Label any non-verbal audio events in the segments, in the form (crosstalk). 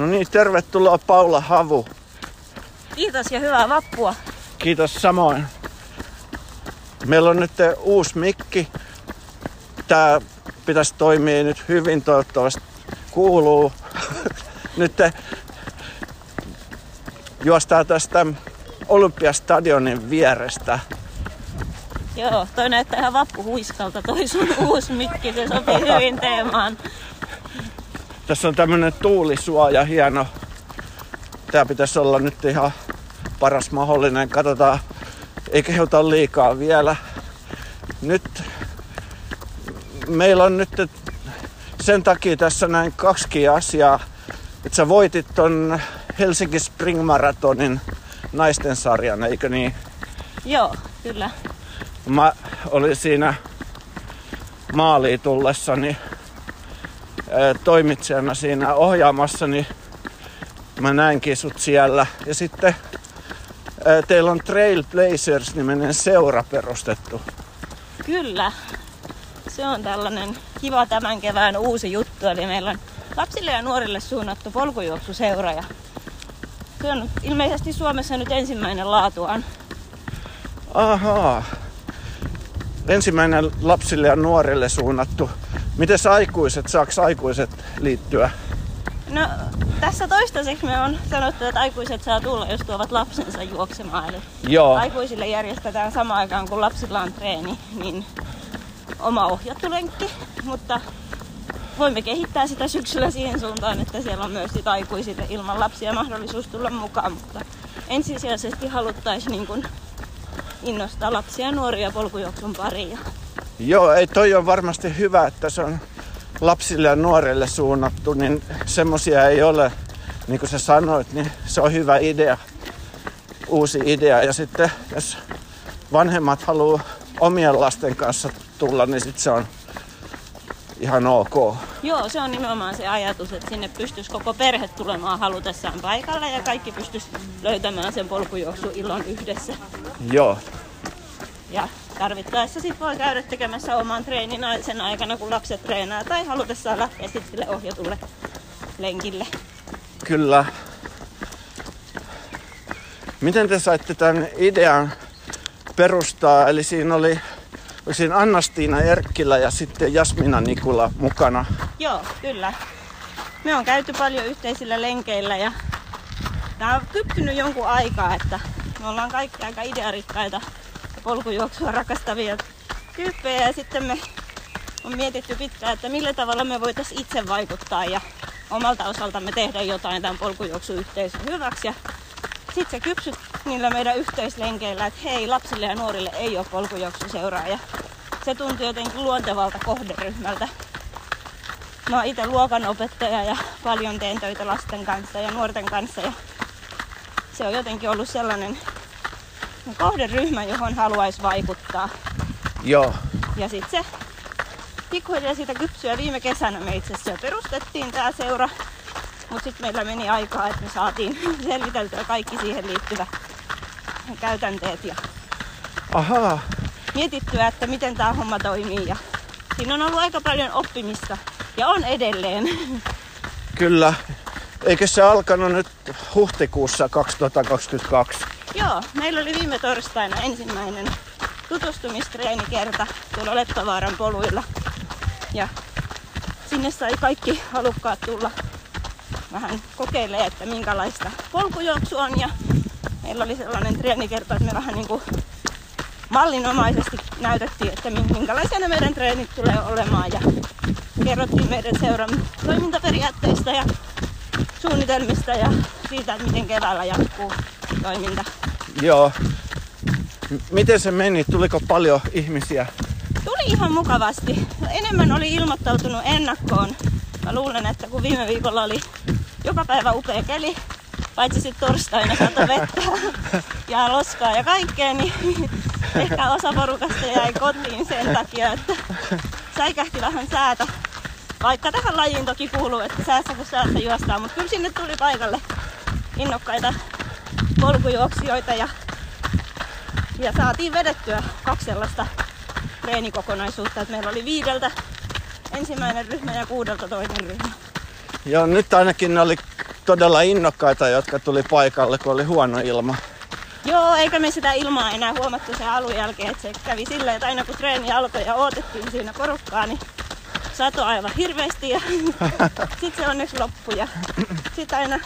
No niin, tervetuloa Paula Havu. Kiitos ja hyvää vappua. Kiitos samoin. Meillä on nyt uusi mikki. Tää pitäisi toimia nyt hyvin, toivottavasti kuuluu. (laughs) nyt juostaa tästä Olympiastadionin vierestä. Joo, toi näyttää ihan vappuhuiskalta, toi sun (laughs) uusi mikki, se sopii hyvin teemaan. Tässä on tämmönen tuulisuoja, hieno. Tää pitäisi olla nyt ihan paras mahdollinen. Katsotaan, ei kehuta liikaa vielä. Nyt meillä on nyt sen takia tässä näin kaksi asiaa. Että sä voitit ton Helsinki Spring Maratonin naisten sarjan, eikö niin? Joo, kyllä. Mä olin siinä maaliin tullessani toimitsijana siinä ohjaamassa, niin mä näinkin sut siellä. Ja sitten teillä on Trailblazers-niminen seura perustettu. Kyllä. Se on tällainen kiva tämän kevään uusi juttu. Eli meillä on lapsille ja nuorille suunnattu polkujuoksuseura. Ja se on ilmeisesti Suomessa nyt ensimmäinen laatuaan. Ahaa. Ensimmäinen lapsille ja nuorille suunnattu. Miten aikuiset, saaks aikuiset liittyä? No tässä toistaiseksi me on sanottu, että aikuiset saa tulla, jos tuovat lapsensa juoksemaan. Eli Joo. aikuisille järjestetään samaan aikaan, kun lapsilla on treeni, niin oma ohjattu lenkki. Mutta voimme kehittää sitä syksyllä siihen suuntaan, että siellä on myös aikuisille ilman lapsia mahdollisuus tulla mukaan. Mutta ensisijaisesti haluttaisiin niin kun innostaa lapsia ja nuoria polkujuoksun pariin. Joo, ei toi on varmasti hyvä, että se on lapsille ja nuorille suunnattu, niin semmosia ei ole, niin kuin sä sanoit, niin se on hyvä idea, uusi idea. Ja sitten jos vanhemmat haluaa omien lasten kanssa tulla, niin sitten se on ihan ok. Joo, se on nimenomaan se ajatus, että sinne pystyisi koko perhe tulemaan halutessaan paikalle ja kaikki pystyisi löytämään sen polkujuoksuilon yhdessä. Joo. Ja tarvittaessa sit voi käydä tekemässä oman treenin sen aikana, kun lapset treenaa tai halutessaan lähteä sitten sille ohjatulle lenkille. Kyllä. Miten te saitte tämän idean perustaa? Eli siinä oli siinä Annastiina Erkkilä ja sitten Jasmina Nikula mukana. Joo, kyllä. Me on käyty paljon yhteisillä lenkeillä ja tämä on kypsynyt jonkun aikaa, että me ollaan kaikki aika idearikkaita ja polkujuoksua rakastavia tyyppejä ja sitten me on mietitty pitkään, että millä tavalla me voitaisiin itse vaikuttaa ja omalta osaltamme tehdä jotain tämän polkujuoksuyhteisön hyväksi. Ja sitten se kypsyt niillä meidän yhteislenkeillä, että hei, lapsille ja nuorille ei ole polkujuoksuseuraa. Ja se tuntui jotenkin luontevalta kohderyhmältä. Mä oon itse luokanopettaja ja paljon teen töitä lasten kanssa ja nuorten kanssa. Ja se on jotenkin ollut sellainen kohderyhmä, johon haluaisi vaikuttaa. Joo. Ja sitten se pikkuhiljaa siitä kypsyä viime kesänä me itse asiassa perustettiin tämä seura. Mutta sitten meillä meni aikaa, että me saatiin (laughs) selviteltyä kaikki siihen liittyvä käytänteet ja Ahaa. mietittyä, että miten tämä homma toimii. Ja siinä on ollut aika paljon oppimista ja on edelleen. (laughs) Kyllä. Eikö se alkanut nyt huhtikuussa 2022? Joo, meillä oli viime torstaina ensimmäinen tutustumistreenikerta tuolla Leppävaaran poluilla. Ja sinne sai kaikki halukkaat tulla vähän kokeilemaan, että minkälaista polkujuoksu on. Ja meillä oli sellainen treenikerta, että me vähän niin kuin mallinomaisesti näytettiin, että minkälaisia ne meidän treenit tulee olemaan. Ja kerrottiin meidän seuran toimintaperiaatteista ja suunnitelmista ja siitä, että miten keväällä jatkuu toiminta. Joo. M- Miten se meni? Tuliko paljon ihmisiä? Tuli ihan mukavasti. Enemmän oli ilmoittautunut ennakkoon. Mä luulen, että kun viime viikolla oli joka päivä upea keli, paitsi sitten torstaina sato vettä ja loskaa ja kaikkea, niin (laughs) ehkä osa porukasta jäi kotiin sen takia, että säikähti vähän säätä. Vaikka tähän lajiin toki kuuluu, että säässä kun säässä juostaan, mutta kyllä sinne tuli paikalle innokkaita polkujuoksijoita ja, ja saatiin vedettyä kaksi sellaista treenikokonaisuutta, että meillä oli viideltä ensimmäinen ryhmä ja kuudelta toinen ryhmä. Joo, nyt ainakin ne oli todella innokkaita, jotka tuli paikalle, kun oli huono ilma. Joo, eikä me sitä ilmaa enää huomattu sen alun jälkeen, että se kävi silleen, että aina kun treeni alkoi ja odotettiin siinä porukkaa, niin sato aivan hirveästi ja (laughs) sitten se onneksi loppui. Ja sitten aina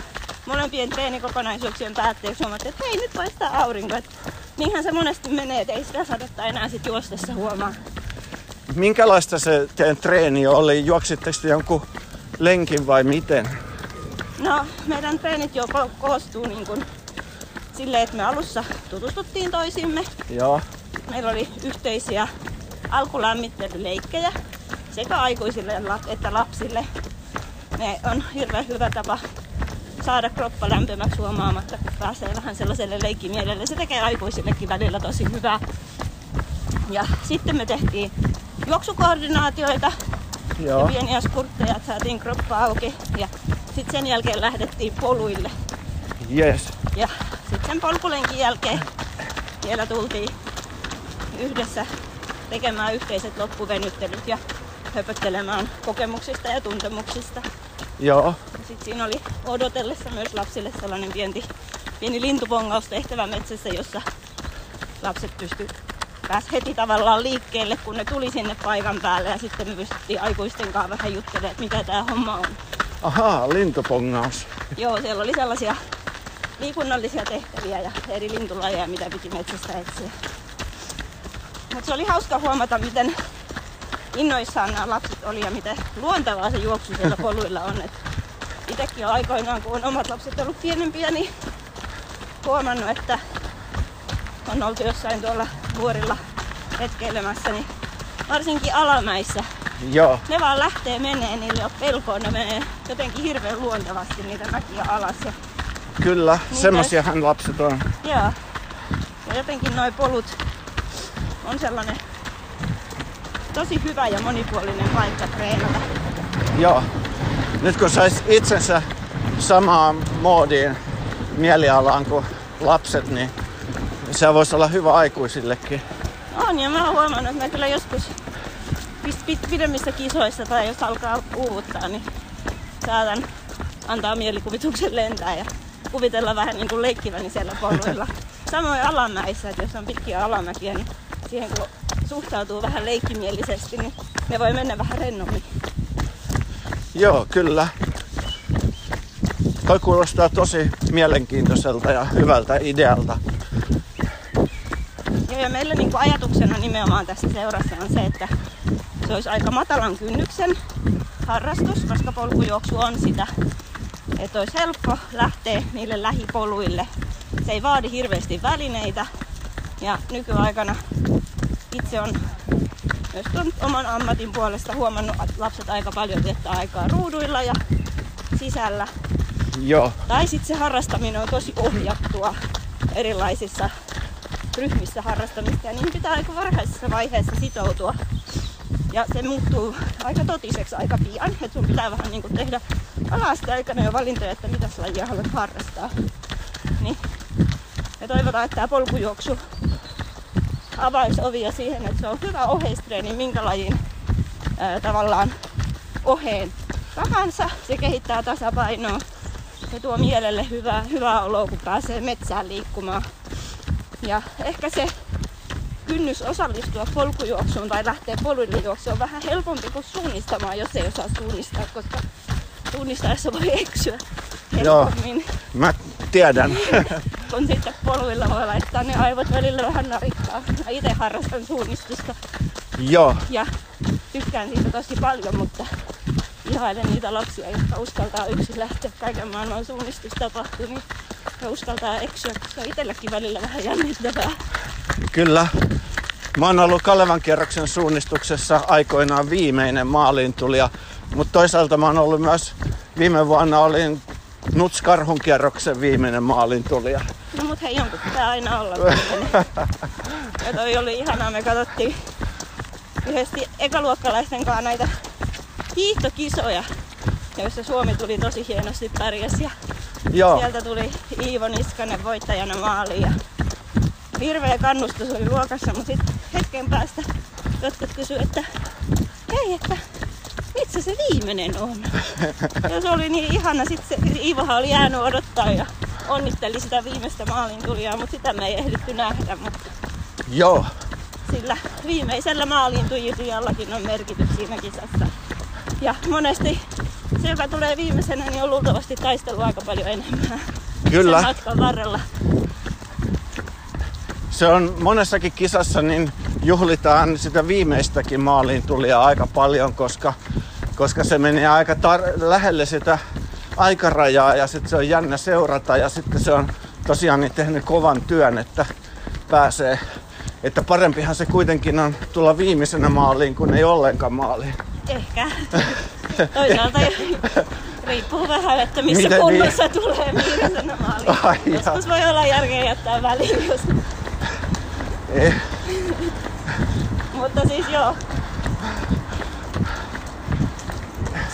molempien treenikokonaisuuksien päätteeksi huomattiin, että hei nyt paistaa aurinko. Et niinhän se monesti menee, että ei sitä sadetta enää sitten juostessa huomaa. Minkälaista se teidän treeni oli? Juoksitteko te jonkun lenkin vai miten? No, meidän treenit jo ko- koostuu niin kuin silleen, että me alussa tutustuttiin toisimme. Joo. Meillä oli yhteisiä alkulämmittelyleikkejä sekä aikuisille että lapsille. Ne on hirveän hyvä tapa saada kroppa lämpimäksi huomaamatta, kun pääsee vähän sellaiselle leikkimielelle. Se tekee aikuisillekin välillä tosi hyvää. Ja sitten me tehtiin juoksukoordinaatioita Joo. ja pieniä spurtteja, että saatiin kroppa auki. Ja sitten sen jälkeen lähdettiin poluille. Yes. Ja sitten polkulenkin jälkeen vielä tultiin yhdessä tekemään yhteiset loppuvenyttelyt ja höpöttelemään kokemuksista ja tuntemuksista. Joo. Sitten siinä oli odotellessa myös lapsille sellainen pieni, pieni lintupongaustehtävä metsässä, jossa lapset pysty pääs heti tavallaan liikkeelle, kun ne tuli sinne paikan päälle ja sitten me pystyttiin aikuisten kanssa vähän juttelemaan, että mikä tämä homma on. Ahaa, lintupongaus. Joo, siellä oli sellaisia liikunnallisia tehtäviä ja eri lintulajeja, mitä piti metsästä etsiä. Mutta se oli hauska huomata, miten innoissaan nämä lapset oli ja miten luontevaa se juoksu siellä poluilla on. Et itekin aikoinaan, kun on omat lapset ollut pienempiä, niin huomannut, että on oltu jossain tuolla vuorilla retkeilemässä, niin varsinkin alamäissä Joo. ne vaan lähtee menee, niillä ei ole pelkoa, ne menee jotenkin hirveän luontevasti niitä mäkiä alas. Ja, Kyllä, Niin semmosiahan lapset on. joo. ja jotenkin noi polut on sellainen tosi hyvä ja monipuolinen paikka treenata. Joo. Nyt kun sais itsensä samaan moodiin mielialaan kuin lapset, niin se voisi olla hyvä aikuisillekin. On ja mä oon huomannut, että mä kyllä joskus pidemmissä kisoissa tai jos alkaa uuvuttaa, niin saatan antaa mielikuvituksen lentää ja kuvitella vähän niin kuin leikkiväni siellä poluilla. (laughs) Samoin alamäissä, että jos on pitkiä alamäkiä, niin siihen kun suhtautuu vähän leikkimielisesti, niin ne voi mennä vähän rennommin. Joo, kyllä. Toi kuulostaa tosi mielenkiintoiselta ja hyvältä idealta. Joo, ja meillä niin ajatuksena nimenomaan tässä seurassa on se, että se olisi aika matalan kynnyksen harrastus, koska polkujuoksu on sitä, että olisi helppo lähteä niille lähipoluille. Se ei vaadi hirveästi välineitä ja nykyaikana itse on myös oman ammatin puolesta huomannut, että lapset aika paljon viettää aikaa ruuduilla ja sisällä. Joo, Tai sitten se harrastaminen on tosi ohjattua erilaisissa ryhmissä harrastamista ja niin pitää aika varhaisessa vaiheessa sitoutua. Ja se muuttuu aika totiseksi aika pian, että sun pitää vähän niin kuin tehdä ala-asteaikana jo valintoja, että mitä lajia haluat harrastaa. Niin. Ja toivotaan, että tämä polkujuoksu avaisi ovia siihen, että se on hyvä oheistreeni, minkä lajin ää, tavallaan oheen tahansa. Se kehittää tasapainoa. Se tuo mielelle hyvää, hyvää oloa, kun pääsee metsään liikkumaan. Ja ehkä se kynnys osallistua polkujuoksuun tai lähteä poluille juoksuun on vähän helpompi kuin suunnistamaan, jos ei osaa suunnistaa, koska suunnistaessa voi eksyä Joo. helpommin, mä tiedän. (laughs) kun sitten poluilla voi laittaa ne aivot välillä vähän narikkaa. Mä itse harrastan suunnistusta Joo, ja tykkään siitä tosi paljon, mutta ihailen niitä lapsia, jotka uskaltaa yksin lähteä kaiken maailman suunnistustapahtumiin ja uskaltaa eksyä, koska itselläkin välillä vähän jännittävää. kyllä. Mä oon ollut Kalevan kierroksen suunnistuksessa aikoinaan viimeinen maaliintulija, mutta toisaalta mä oon ollut myös viime vuonna olin Nuts Karhun kierroksen viimeinen maaliintulija. No mut hei, jonkun pitää aina olla. (laughs) Ja toi oli ihanaa, me katsottiin yhdessä ekaluokkalaisten kanssa näitä hiihtokisoja, joissa Suomi tuli tosi hienosti pärjäs ja Joo, sieltä tuli Iivo Niskanen voittajana maaliin ja hirveä kannustus oli luokassa, mutta sitten hetken päästä jotkut kysyivät, että hei, että missä se viimeinen on. Ja se oli niin ihana. Sitten se Iivohan oli jäänyt odottaa ja onnitteli sitä viimeistä maalin tulijaa, mutta sitä me ei ehditty nähdä. Mutta Joo, sillä viimeisellä maalin tulijallakin on merkitys siinä kisassa. Ja monesti se, joka tulee viimeisenä, niin on luultavasti taistelu aika paljon enemmän kyllä. sen matkan varrella. Se on monessakin kisassa, niin juhlitaan sitä viimeistäkin maaliin tulijaa aika paljon, koska, koska se menee aika tar- lähelle sitä aikarajaa ja sitten se on jännä seurata ja sitten se on tosiaan niin tehnyt kovan työn, että pääsee. Että parempihan se kuitenkin on tulla viimeisenä maaliin, kuin ei ollenkaan maaliin. Ehkä. (laughs) Toisaalta riippuu vähän, että missä Miten niin? kunnossa tulee viimeisenä maaliin. (laughs) Ai. Joskus voi olla järkeä jättää väliin, jos... Eh, mutta siis joo.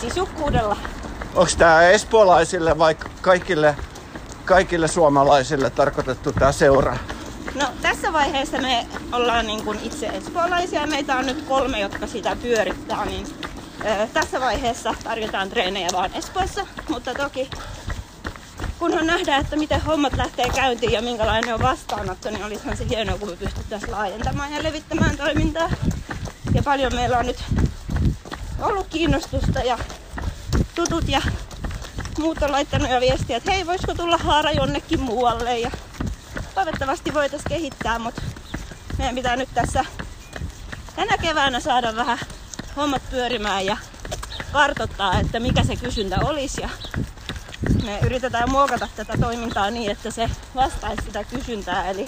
Sisukkuudella. Onko tämä espoolaisille vai kaikille, kaikille suomalaisille tarkoitettu tämä seura? No tässä vaiheessa me ollaan niin kuin itse espoolaisia. Meitä on nyt kolme, jotka sitä pyörittää. Niin, ö, tässä vaiheessa tarjotaan treenejä vaan Espoossa. Mutta toki kunhan nähdään, että miten hommat lähtee käyntiin ja minkälainen on vastaanotto, niin olisihan se hienoa, kun me pystyttäisiin laajentamaan ja levittämään toimintaa. Ja paljon meillä on nyt ollut kiinnostusta ja tutut ja muut on laittanut jo viestiä, että hei, voisiko tulla haara jonnekin muualle. Ja toivottavasti voitaisiin kehittää, mutta meidän pitää nyt tässä tänä keväänä saada vähän hommat pyörimään ja kartoittaa, että mikä se kysyntä olisi. Ja me yritetään muokata tätä toimintaa niin, että se vastaisi sitä kysyntää. Eli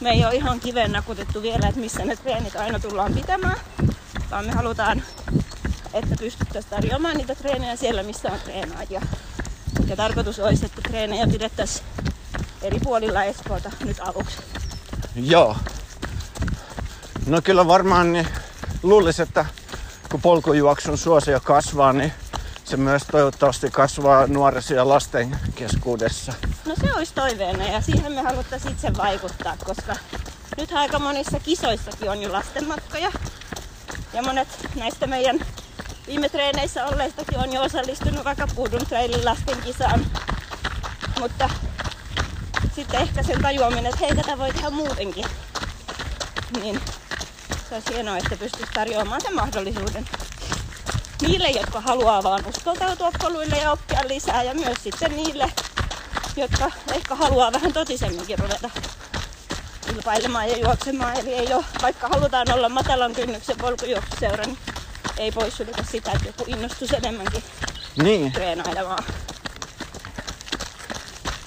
me ei ole ihan kiveen nakutettu vielä, että missä ne treenit aina tullaan pitämään, vaan me halutaan, että pystyttäisiin tarjoamaan niitä treenejä siellä, missä on treenaajia. Ja tarkoitus olisi, että treenejä pidettäisiin eri puolilla Espoota nyt aluksi. Joo. No kyllä varmaan niin luulisi, että kun polkujuoksun suosio kasvaa, niin se myös toivottavasti kasvaa nuorison ja lasten keskuudessa. No se olisi toiveena ja siihen me haluttaisiin itse vaikuttaa, koska nyt aika monissa kisoissakin on jo lastenmatkoja. Ja monet näistä meidän viime treeneissä olleistakin on jo osallistunut vaikka Puudun trailin lasten kisaan. Mutta sitten ehkä sen tajuaminen, että hei tätä voi tehdä muutenkin. Niin se olisi hienoa, että pystyisi tarjoamaan sen mahdollisuuden niille, jotka haluaa vaan uskaltautua poluille ja oppia lisää ja myös sitten niille, jotka ehkä haluaa vähän totisemminkin ruveta kilpailemaan ja juoksemaan. Eli ei ole, vaikka halutaan olla matalan kynnyksen polkujuoksuseura, niin ei poissulita sitä, että joku innostus enemmänkin Niin, treenailemaan.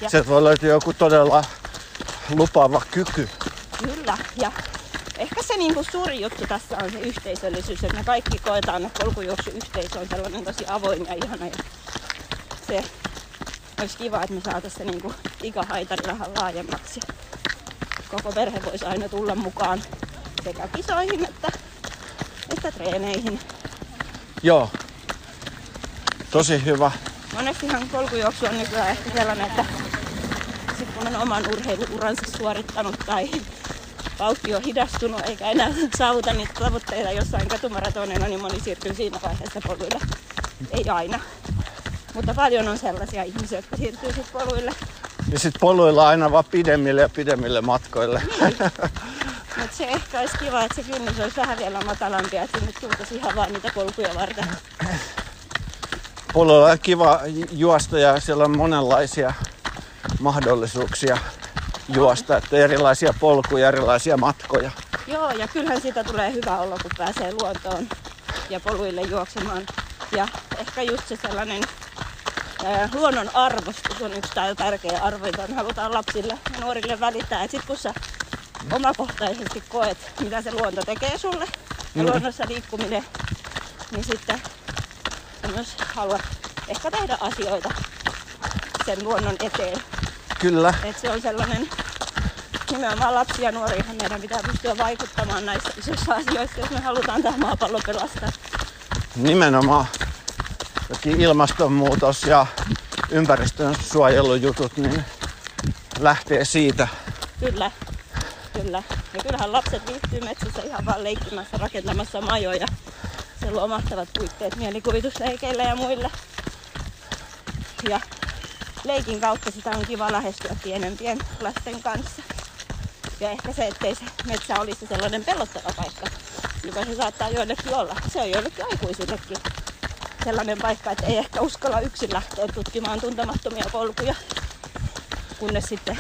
Ja- sieltä voi löytyä joku todella lupaava kyky. Kyllä, ja ehkä se niinku suuri juttu tässä on se yhteisöllisyys, että me kaikki koetaan, että polkujuoksuyhteisö on sellainen tosi avoin ja ihana. Ja se olisi kiva, että me saataisiin se niinku ikähaitari vähän laajemmaksi. Koko perhe voisi aina tulla mukaan sekä kisoihin että, että treeneihin. Joo. Tosi hyvä. Monestihan polkujuoksu on nykyään ehkä sellainen, että sit kun on oman urheiluuransa suorittanut tai vauhti on hidastunut eikä enää saavuta niitä tavoitteita jossain katumaratonilla, niin moni siirtyy siinä vaiheessa poluille. Ei aina. Mutta paljon on sellaisia ihmisiä, jotka siirtyy sitten poluille. Ja sitten poluilla aina vaan pidemmille ja pidemmille matkoille. Mutta se ehkä olisi kiva, että se kynnys olisi vähän vielä matalampi, että sinne tultaisiin ihan vaan niitä polkuja varten. Poluilla on kiva juosta ja siellä on monenlaisia mahdollisuuksia juosta. Että erilaisia polkuja, erilaisia matkoja. Joo, ja kyllähän siitä tulee hyvä olo, kun pääsee luontoon ja poluille juoksemaan. Ja ehkä just se sellainen ää, luonnon arvostus on yksi tärkeä arvo, jota me halutaan lapsille ja nuorille välittää. Et sit kun sä omakohtaisesti koet, mitä se luonto tekee sulle ja Mm. luonnossa liikkuminen, niin sitten myös haluat ehkä tehdä asioita sen luonnon eteen. Kyllä. Et se on sellainen, nimenomaan lapsia ja nuoriinhan meidän pitää pystyä vaikuttamaan näissä isoissa asioissa, jos me halutaan tämä maapallo pelastaa. Nimenomaan jokin ilmastonmuutos ja ympäristön suojelujutut niin lähtee siitä. Kyllä, kyllä. Ja kyllähän lapset viihtyy metsässä ihan vaan leikkimässä, rakentamassa majoja. Se luo mahtavat puitteet mielikuvitusleikeille ja muille. Ja leikin kautta sitä on kiva lähestyä pienempien lasten kanssa. Ja ehkä se, ettei se metsä olisi sellainen pelottava paikka, joka se saattaa joillekin olla. Se on joillekin aikuisillekin sellainen paikka, että ei ehkä uskalla yksin lähteä tutkimaan tuntemattomia polkuja, kunnes sitten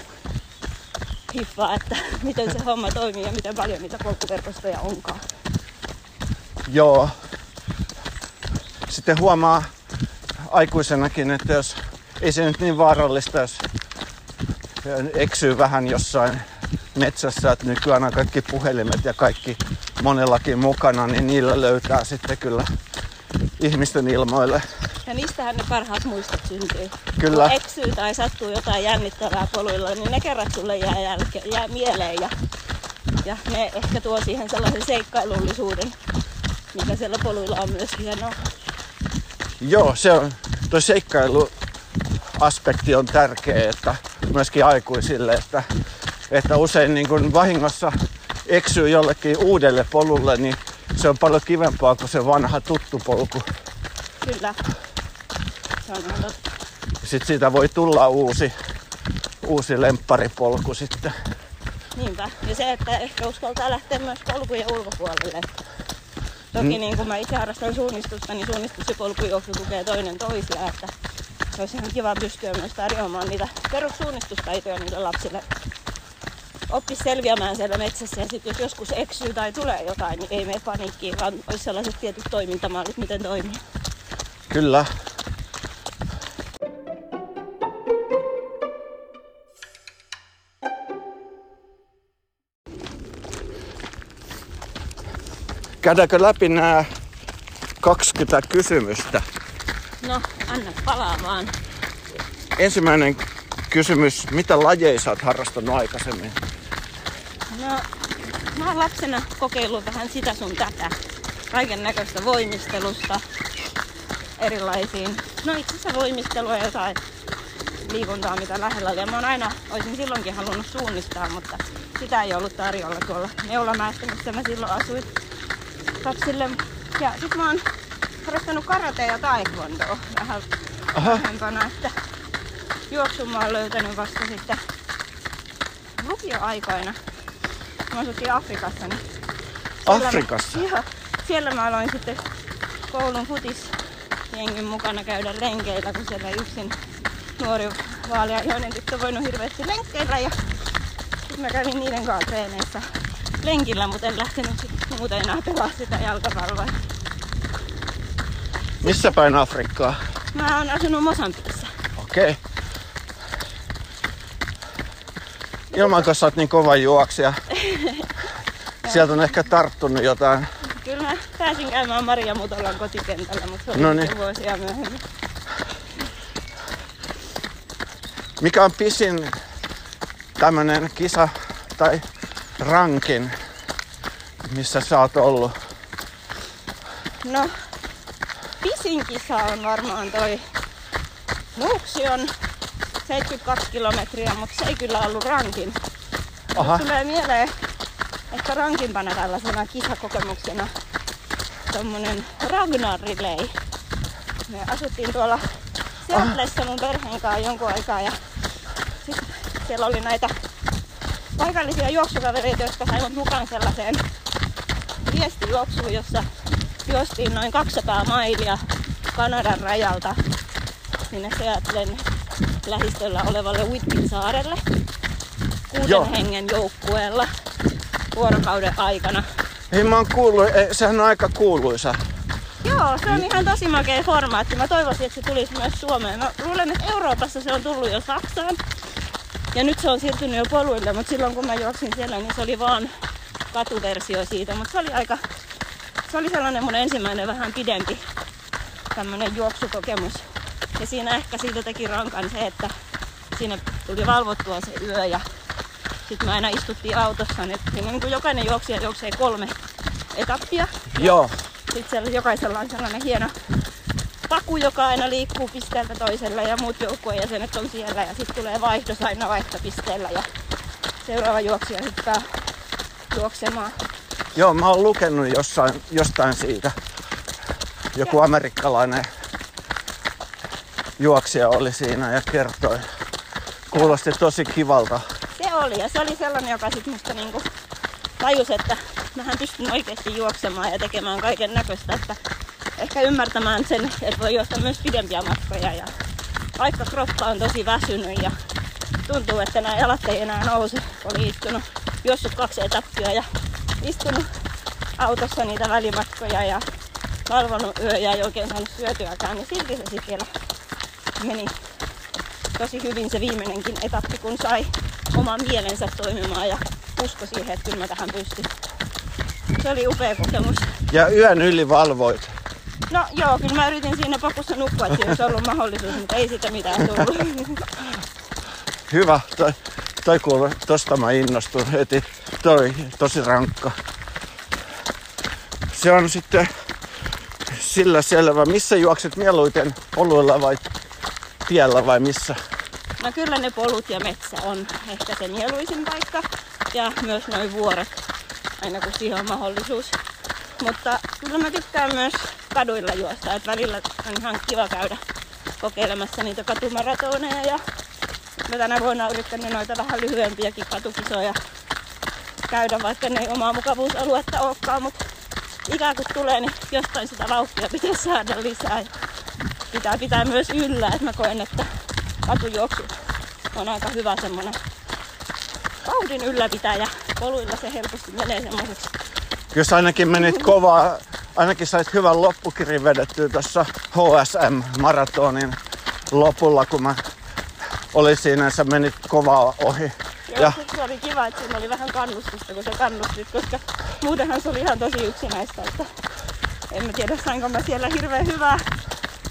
hiffaa, että (laughs) miten se homma toimii ja miten paljon niitä polkuverkostoja onkaan. Joo. Sitten huomaa aikuisenakin, että jos ei se nyt niin vaarallista, jos eksyy vähän jossain metsässä, että nykyään on kaikki puhelimet ja kaikki monellakin mukana, niin niillä löytää sitten kyllä ihmisten ilmoille. Ja niistähän ne parhaat muistot syntyy. Kyllä. Kun eksyy tai sattuu jotain jännittävää poluilla, niin ne kerrat sulle jää, jälke, jää mieleen ja, ja ne ehkä tuo siihen sellaisen seikkailullisuuden, mikä siellä poluilla on myös hienoa. Joo, se on, tuo seikkailu aspekti on tärkeä, että myöskin aikuisille, että, että usein niin kuin vahingossa eksyy jollekin uudelle polulle, niin se on paljon kivempaa kuin se vanha tuttu polku. Kyllä. Se on ihan totta. Sitten siitä voi tulla uusi, uusi lempparipolku sitten. Niinpä. Ja se, että ehkä uskaltaa lähteä myös polkujen ulkopuolelle. Toki mm. niin kun mä itse harrastan suunnistusta, niin suunnistus ja polkujuoksu tukee toinen toisiaan. Että se olisi ihan kiva pystyä myös tarjoamaan niitä perussuunnistustaitoja niille lapsille. Oppisi selviämään siellä metsässä ja sitten jos joskus eksyy tai tulee jotain, niin ei mene paniikkiin, vaan olisi sellaiset tietyt toimintamallit, miten toimii. Kyllä. Käydäänkö läpi nämä 20 kysymystä? No, anna palaa vaan. Ensimmäinen kysymys, mitä lajeja sä oot harrastanut aikaisemmin? No, mä oon lapsena kokeillut vähän sitä sun tätä. Kaiken näköistä voimistelusta erilaisiin. No itse asiassa voimistelua ja jotain liikuntaa, mitä lähellä oli. Ja mä oon aina, olisin silloinkin halunnut suunnistaa, mutta sitä ei ollut tarjolla tuolla Neulamäessä, missä mä silloin asuin lapsille. Ja sit mä oon harrastanut karatea ja taekwondoa vähän vähempänä, että juoksun mä oon löytänyt vasta sitten lukioaikoina. Mä asuttiin Afrikassa, niin siellä Afrikassa? Mä, joo, siellä mä aloin sitten koulun futis jengin mukana käydä lenkeillä, kun siellä yksin nuori vaaleaihoinen tyttö voinut hirveästi lenkkeillä. Ja sitten mä kävin niiden kanssa treeneissä lenkillä, mutta en lähtenyt sit muuten enää pelaa sitä jalkapalloa. Missä päin Afrikkaa? Mä oon asunut Mosambikissa. Okei. Okay. Ilman, kun sä oot niin kova juoksija. (laughs) Sieltä on ehkä tarttunut jotain. Kyllä mä pääsin käymään Maria Mutolan kotikentällä, mutta se oli Noniin. sitten vuosia myöhemmin. Mikä on pisin tämmönen kisa tai rankin, missä sä oot ollut? No, pisin kisa on varmaan toi Nuuksion 72 kilometriä, mutta se ei kyllä ollut rankin. Aha, Tulee mieleen ehkä rankimpana tällaisena kisakokemuksena tommonen Ragnar Relay. Me asuttiin tuolla Seattleissa mun perheen kanssa jonkun aikaa ja sit siellä oli näitä paikallisia juoksukavereita, jotka saivat mukaan sellaiseen viestijuoksuun, jossa juostiin noin 200 mailia Kanadan rajalta sinne Seattlen lähistöllä olevalle Whitkin saarelle kuuden Joo. hengen joukkueella vuorokauden aikana. hei mä oon kuullut, eh, sehän on aika kuuluisa. Joo, se on ihan tosi makea formaatti. Mä toivoisin, että se tulisi myös Suomeen. Mä luulen, että Euroopassa se on tullut jo Saksaan. Ja nyt se on siirtynyt jo poluille, mutta silloin kun mä juoksin siellä, niin se oli vaan katuversio siitä. Mutta se oli aika, se oli sellainen mun ensimmäinen vähän pidempi tämmönen juoksukokemus. Ja siinä ehkä siitä teki rankan se, että siinä tuli valvottua se yö ja sitten me aina istuttiin autossa. Niin siinä niin kuin jokainen juoksija juoksee kolme etappia. Joo, Sitten siellä jokaisella on sellainen hieno paku, joka aina liikkuu pisteeltä toiselle ja muut joukkueen jäsenet on siellä ja sitten tulee vaihdos aina vaihtopisteellä ja seuraava juoksija hyppää juoksemaan. joo, mä oon lukenut jossain, jostain siitä. joku amerikkalainen juoksija oli siinä ja kertoi. Kuulosti tosi kivalta. Se oli ja se oli sellainen, joka sitten musta niinku tajusi, että mähän pystyn oikeasti juoksemaan ja tekemään kaiken näköistä, että ehkä ymmärtämään sen, että voi juosta myös pidempiä matkoja ja vaikka kroppa on tosi väsynyt ja tuntuu, että nämä jalat ei enää nouse, oli istunut, juossut kaksi etappia ja istunut autossa niitä välimatkoja ja valvonut yö ja ei oikein saanut syötyäkään, niin silti se sitten vielä meni tosi hyvin se viimeinenkin etappi, kun sai oman mielensä toimimaan ja usko siihen, että kyllä mä tähän pystyn. Se oli upea kokemus. Ja yön yli valvoit. No joo, kyllä mä yritin siinä pakussa nukkua, että olisi ollut mahdollisuus, mutta ei sitä mitään tullut. Hyvä. Toi, kuuluu, tosta mä innostun heti. Toi tosi rankka. Se on sitten sillä selvä. Missä juokset mieluiten? Poluilla vai tiellä vai missä? No kyllä ne polut ja metsä on ehkä se mieluisin paikka. Ja myös noin vuoret, aina kun siihen on mahdollisuus. Mutta kyllä mä tykkään myös kaduilla juosta, että välillä on ihan kiva käydä kokeilemassa niitä katumaratoneja ja mä tänä vuonna yrittänyt noita vähän lyhyempiäkin katukisoja käydä, vaikka ne ei omaa mukavuusaluetta olekaan, mutta ikään kuin tulee, niin jostain sitä vauhtia pitäisi saada lisää. Pitää pitää myös yllä, että mä koen, että katujuoksu on aika hyvä semmonen vauhdin ylläpitäjä. Poluilla se helposti menee semmoiseksi. Jos ainakin menit kovaa, ainakin sait hyvän loppukirin vedettyä tuossa HSM-maratonin lopulla, kun mä olin siinä, sä menit kovaa ohi. Joo, ja. se oli kiva, että siinä oli vähän kannustusta, kun sä kannustit, koska muutenhan se oli ihan tosi yksinäistä, että en mä tiedä sainko mä siellä hirveän hyvää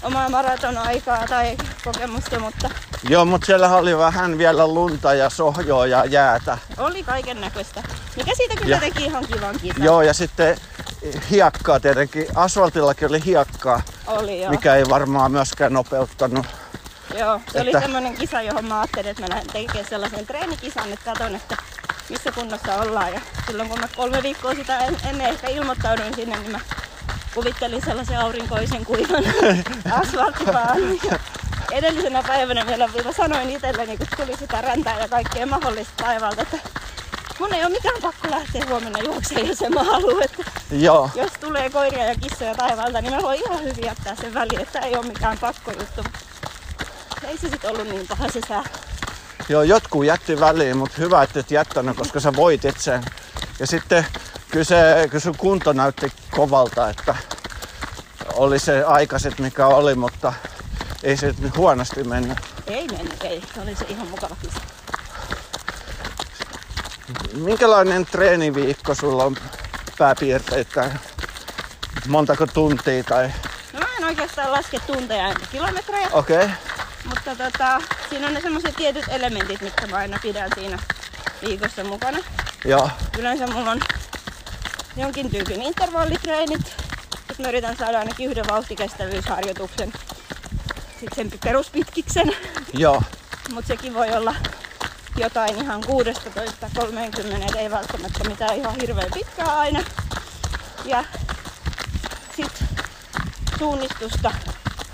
omaa maratonaikaa tai kokemusta, mutta... Joo, mutta siellä oli vähän vielä lunta ja sohjoa ja jäätä. Oli kaiken näköistä. Mikä siitä kyllä ja, teki ihan kivan kisan. Joo, ja sitten hiekkaa tietenkin. Asfaltillakin oli hiekkaa. Oli joo. Mikä ei varmaan myöskään nopeuttanut. Joo, se että... oli semmoinen kisa, johon mä ajattelin, että mä lähden tekemään sellaisen treenikisan, että katson, että missä kunnossa ollaan. Ja silloin kun mä kolme viikkoa sitä ennen ehkä ilmoittauduin sinne, niin mä kuvittelin sellaisen aurinkoisen kuivan (laughs) asfalttipaan. edellisenä päivänä vielä, vielä sanoin itselleni, kun tuli sitä räntää ja kaikkea mahdollista taivalta, että mun ei ole mitään pakko lähteä huomenna juokseen, jos en mä halua. Että Joo. Jos tulee koiria ja kissoja taivalta, niin mä voin ihan hyvin jättää sen väliin, että ei ole mikään pakko juttu. Ei se sitten ollut niin paha se sää. Joo, jotkut jätti väliin, mutta hyvä, että et jättänyt, koska sä voitit sen. Ja sitten kyllä, se, kyllä sun kunto näytti kovalta, että oli se aikaiset mikä oli, mutta ei se nyt huonosti mennyt. Ei mennyt, ei. Oli se ihan mukava kisa. Minkälainen treeniviikko sulla on pääpiirteittäin? Montako tuntia tai? No mä en oikeastaan laske tunteja kilometrejä. Okei. Okay. Mutta tota, siinä on ne semmoiset tietyt elementit, mitkä mä aina pidän siinä viikossa mukana. Joo. Yleensä mulla on jonkin tyypin intervallitreenit. Sitten mä yritän saada ainakin yhden vauhtikestävyysharjoituksen. Sitten sen peruspitkiksen. Joo. Mutta sekin voi olla jotain ihan 16-30, ei välttämättä mitään ihan hirveän pitkää aina. Ja sitten suunnistusta,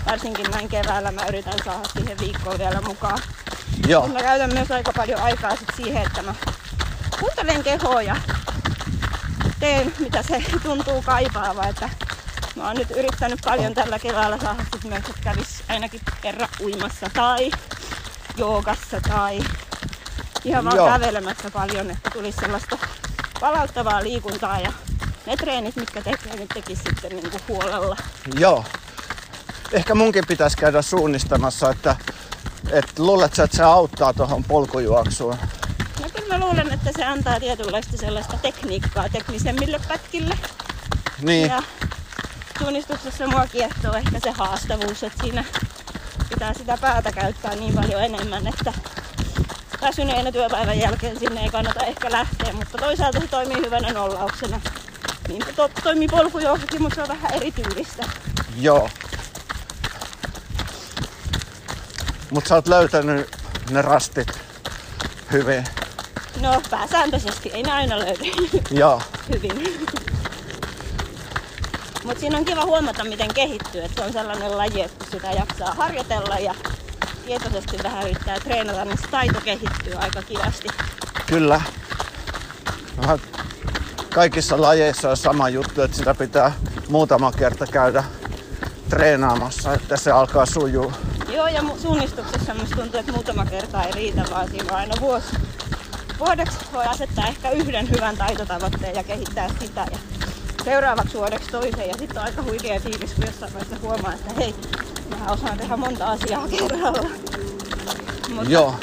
varsinkin näin keväällä, mä yritän saada siihen viikkoon vielä mukaan. Joo. Mä käytän myös aika paljon aikaa sit siihen, että mä kuuntelen kehoa ja teen mitä se tuntuu kaipaava. Että mä oon nyt yrittänyt paljon tällä keväällä saada sit myös, että kävis ainakin kerran uimassa tai joogassa tai ihan vaan Joo. kävelemässä paljon, että tulisi sellaista palauttavaa liikuntaa ja ne treenit, mitkä tekee, niin tekisi sitten niin kuin huolella. Joo. Ehkä munkin pitäisi käydä suunnistamassa, että, että luulet että se auttaa tuohon polkujuoksuun? No kyllä mä luulen, että se antaa tietynlaista sellaista tekniikkaa teknisemmille pätkille. Niin. Ja suunnistuksessa mua kiehtoo ehkä se haastavuus, että siinä pitää sitä päätä käyttää niin paljon enemmän, että väsyneenä työpäivän jälkeen sinne ei kannata ehkä lähteä, mutta toisaalta se toimii hyvänä nollauksena. Niin to, toimii polkujuoksukin, mutta se on vähän erityylistä. Joo. Mutta sä oot löytänyt ne rastit hyvin. No pääsääntöisesti, ei ne aina löydy Joo. hyvin. Mutta siinä on kiva huomata, miten kehittyy. Että se on sellainen laji, että kun sitä jaksaa harjoitella ja tietoisesti vähän yrittää treenata, niin se taito kehittyy aika kivasti. Kyllä. Vähän kaikissa lajeissa on sama juttu, että sitä pitää muutama kerta käydä treenaamassa, että se alkaa sujuu. Joo, ja suunnistuksessa musta tuntuu, että muutama kerta ei riitä, vaan siinä on aina vuosi. Vuodeksi voi asettaa ehkä yhden hyvän taitotavoitteen ja kehittää sitä. Ja seuraavaksi vuodeksi toisen ja sitten on aika huikea fiilis, kun jossain vaiheessa huomaa, että hei, mä osaan tehdä monta asiaa (laughs) kerralla. Mutta Joo,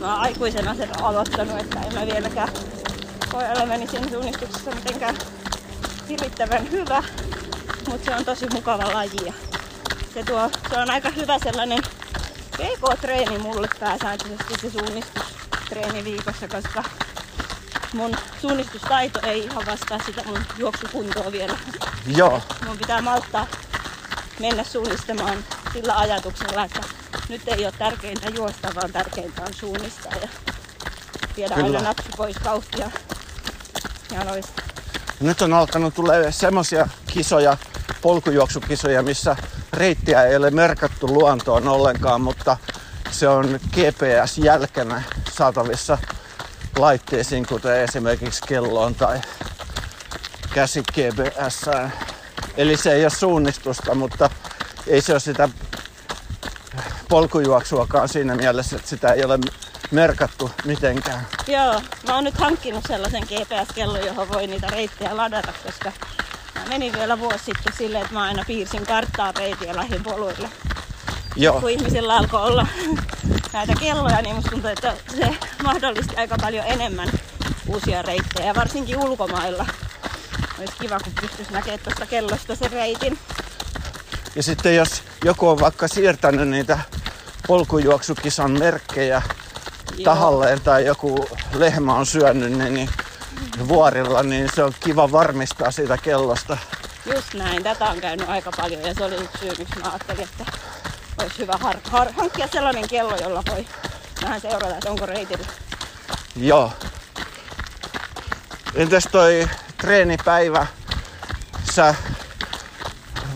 mä oon aikuisena sen aloittanut, että en mä vieläkään koe olevani siinä suunnistuksessa mitenkään hirvittävän hyvä, mutta se on tosi mukava laji. Se, tuo, se on aika hyvä sellainen PK-treeni mulle pääsääntöisesti se suunnistustreeni viikossa, koska mun suunnistustaito ei ihan vastaa sitä mun juoksukuntoa vielä. joo, Mun pitää malttaa mennä suunnistamaan sillä ajatuksella, että nyt ei ole tärkeintä juosta, vaan tärkeintä on suunnistaa ja viedä Kyllä. aina napsi pois vauhtia jaloista. Nyt on alkanut tulee semmosia kisoja, polkujuoksukisoja, missä reittiä ei ole merkattu luontoon ollenkaan, mutta se on GPS-jälkenä saatavissa laitteisiin, kuten esimerkiksi kelloon tai käsi GPS. Eli se ei ole suunnistusta, mutta ei se ole sitä polkujuoksuakaan siinä mielessä, että sitä ei ole merkattu mitenkään. Joo, mä oon nyt hankkinut sellaisen GPS-kellon, johon voi niitä reittejä ladata, koska mä menin vielä vuosi sitten silleen, että mä aina piirsin karttaa reitin ja lähdin poluille. Joo, kun ihmisillä alkoi olla näitä kelloja, niin musta tuntuu, että se mahdollisti aika paljon enemmän uusia reittejä, varsinkin ulkomailla. Olisi kiva, kun pystyisi näkemään tuosta kellosta sen reitin. Ja sitten jos joku on vaikka siirtänyt niitä polkujuoksukisan merkkejä Joo. tahalleen tai joku lehmä on syönyt ne niin vuorilla, niin se on kiva varmistaa siitä kellosta. Just näin, tätä on käynyt aika paljon ja se oli yksi syy, miksi mä ajattelin, että olisi hyvä har- har- hankkia sellainen kello, jolla voi vähän seurata, että onko reitillä. Joo. Entäs toi treenipäivä? Sä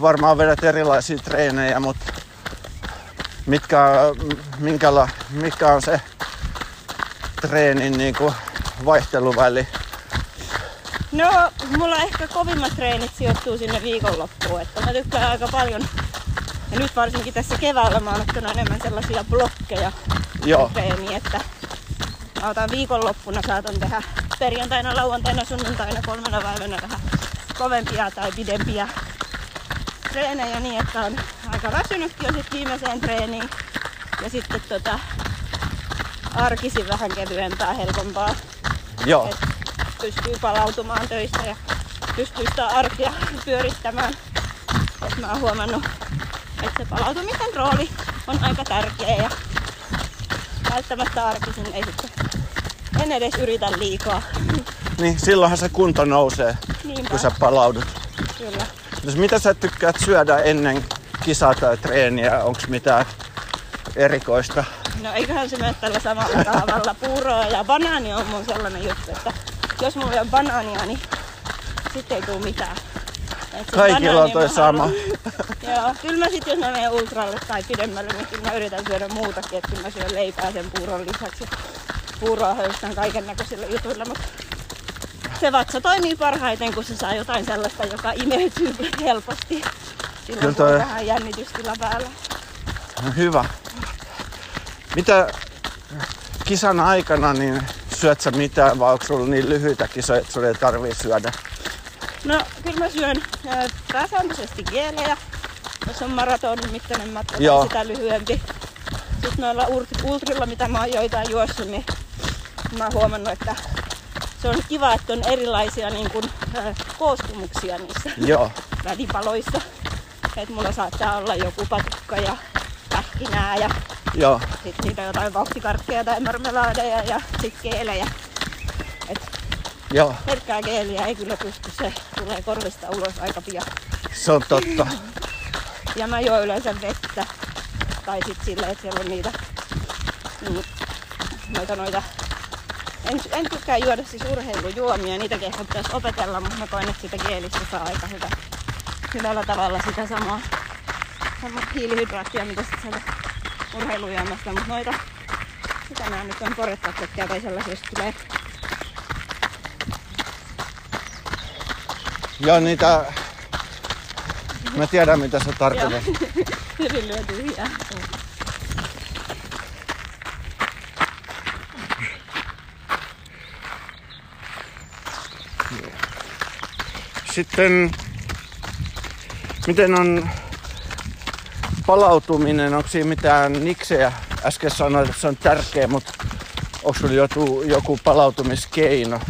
varmaan vedät erilaisia treenejä, mutta mitkä, minkäla, mikä on se treenin niinku vaihteluväli? No, mulla ehkä kovimmat treenit sijoittuu sinne viikonloppuun, että mä tykkään aika paljon. Ja nyt varsinkin tässä keväällä mä oon ottanut enemmän sellaisia blokkeja Joo, treeniä, että mä otan viikonloppuna, saatan tehdä perjantaina, lauantaina, sunnuntaina, kolmena päivänä vähän kovempia tai pidempiä treenejä niin, että on aika väsynytkin jo sit viimeiseen treeniin. Ja sitten tota, arkisin vähän kevyempää, helpompaa joo, että pystyy palautumaan töistä ja pystyy sitä arkea pyörittämään. Et mä oon huomannut, että se palautumisen rooli on aika tärkeä ja välttämättä arkisin ei sitten en edes yritä liikaa. niin silloinhan se kunto nousee, Niinpä, kun sä palaudut. kyllä. Jos mitä sä tykkäät syödä ennen kisaa tai treeniä, onko mitään erikoista? No eiköhän se mene tällä samalla kaavalla. Puuroa ja banaani on mun sellainen juttu, että jos mulla ole banaania, niin sitten ei tule mitään. Et Kaikilla on toi sama. (laughs) Joo, kyllä mä sit jos mä menen ultralle tai pidemmälle, niin kyllä mä yritän syödä muutakin, että mä syön leipää sen puuron lisäksi. Puuroa höystän kaiken näköisillä jutuilla, mutta se vatsa toimii parhaiten, kun se saa jotain sellaista, joka imeytyy helposti. Silloin Kyllä on toi- vähän jännitystila päällä. No, hyvä. Mitä kisan aikana, niin syöt sä mitään vai onko sulla niin lyhyitä kisoja, että sulla ei tarvii syödä? No, kyllä mä syön ää, pääsääntöisesti geelejä, jos on maratonin mittainen matka Joo. tai sitä lyhyempi. Sitten noilla ult- ultrilla, mitä mä oon joitain juossut, niin mä oon huomannut, että se on kiva, että on erilaisia niin kun, ää, koostumuksia niissä Joo, (laughs) välipaloissa. Et mulla saattaa olla joku patukka ja pähkinää ja joo, sitten niitä jotain vauhtikarkkeja tai marmelaadeja ja sitten geelejä. Et joo, pelkkää geeliä ei kyllä pysty, se tulee korvista ulos aika pian. se on totta. (clears throat) Ja mä juon yleensä vettä. Tai sit silleen, että siellä on niitä, mm, noita, noita en, en tykkää juoda siis urheilujuomia, niitäkin ehkä pitäisi opetella, mutta mä koen, että siitä geelistä saa aika hyvä hyvällä tavalla sitä samaa hiilihydraattia, mitä sitten sieltä urheilujuomasta, mutta noita, mitä nämä nyt on, porretaksettia tai sellaisia, jos tulee Joo, niitä... Mä tiedän mitä sä tarkoitat. (laughs) hyvin lyöty hyviä. Sitten, miten on palautuminen, onko siinä mitään niksejä? Äsken sanoit, että se on tärkeä, mutta onko sulla joku, joku palautumiskeino?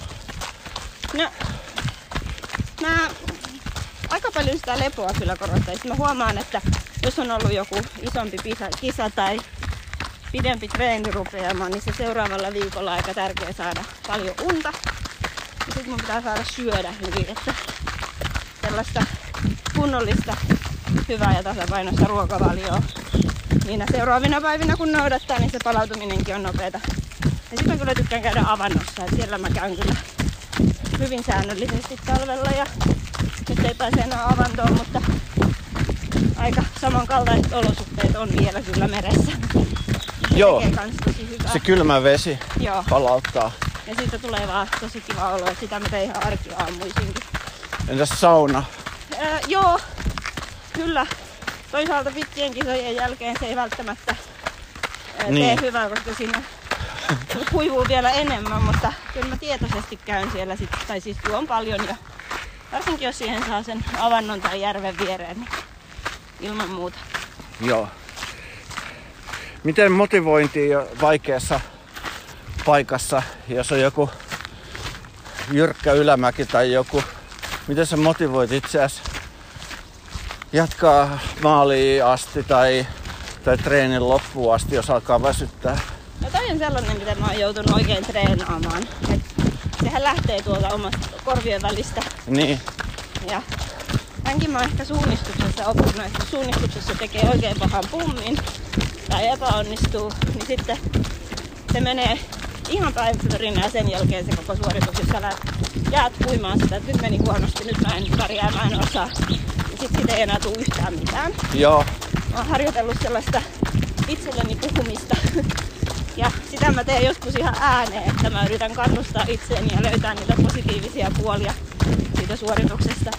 No, mä aika paljon sitä lepoa kyllä korostaisin. Mä huomaan, että jos on ollut joku isompi pisa, kisa tai pidempi treenirupeama, niin se seuraavalla viikolla on aika tärkeä saada paljon unta. Sitten mun pitää saada syödä hyvin, että sellaista kunnollista, hyvää ja tasapainoista ruokavalioa. Niinä seuraavina päivinä kun noudattaa, niin se palautuminenkin on nopeeta. Ja sitten mä kyllä tykkään käydä avannossa, että siellä mä käyn kyllä hyvin säännöllisesti talvella ja nyt ei pääse enää avantoon, mutta aika samankaltaiset olosuhteet on vielä kyllä meressä. Se Joo, se kylmä vesi Joo. palauttaa. Ja siitä tulee vaan tosi kiva olo, että sitä mä tein ihan arkiaamuisinkin. Entäs sauna? Öö, joo, kyllä. Toisaalta pitkien kisojen jälkeen se ei välttämättä öö, Niin. tee hyvää, koska siinä kuivuu vielä enemmän, mutta kyllä mä tietoisesti käyn siellä sit, tai siis juon paljon ja varsinkin jos siihen saa sen avannon tai järven viereen, niin ilman muuta. Joo. Miten motivointi vaikeassa paikassa, jos on joku jyrkkä ylämäki tai joku, miten sä motivoit itseäsi jatkaa maaliin asti tai, tai treenin loppuun asti, jos alkaa väsyttää? No toi on sellainen, mitä mä oon joutunut oikein treenaamaan. Et sehän lähtee tuolta omasta korvien välistä Niin, Ja tämänkin mä oon ehkä suunnistuksessa oppinut, että suunnistuksessa tekee oikein pahan pummin tai epäonnistuu, niin sitten se menee ihan päivärinä ja sen jälkeen se koko suoritus, jos sä jäät puimaan sitä, että nyt meni huonosti, nyt mä en pärjää, mä en osaa. Sitten siitä ei enää tule yhtään mitään. joo, Mä oon harjoitellut sellaista itselleni puhumista. Ja sitä mä teen joskus ihan ääneen, että mä yritän kannustaa itseäni ja löytää niitä positiivisia puolia siitä suorituksesta.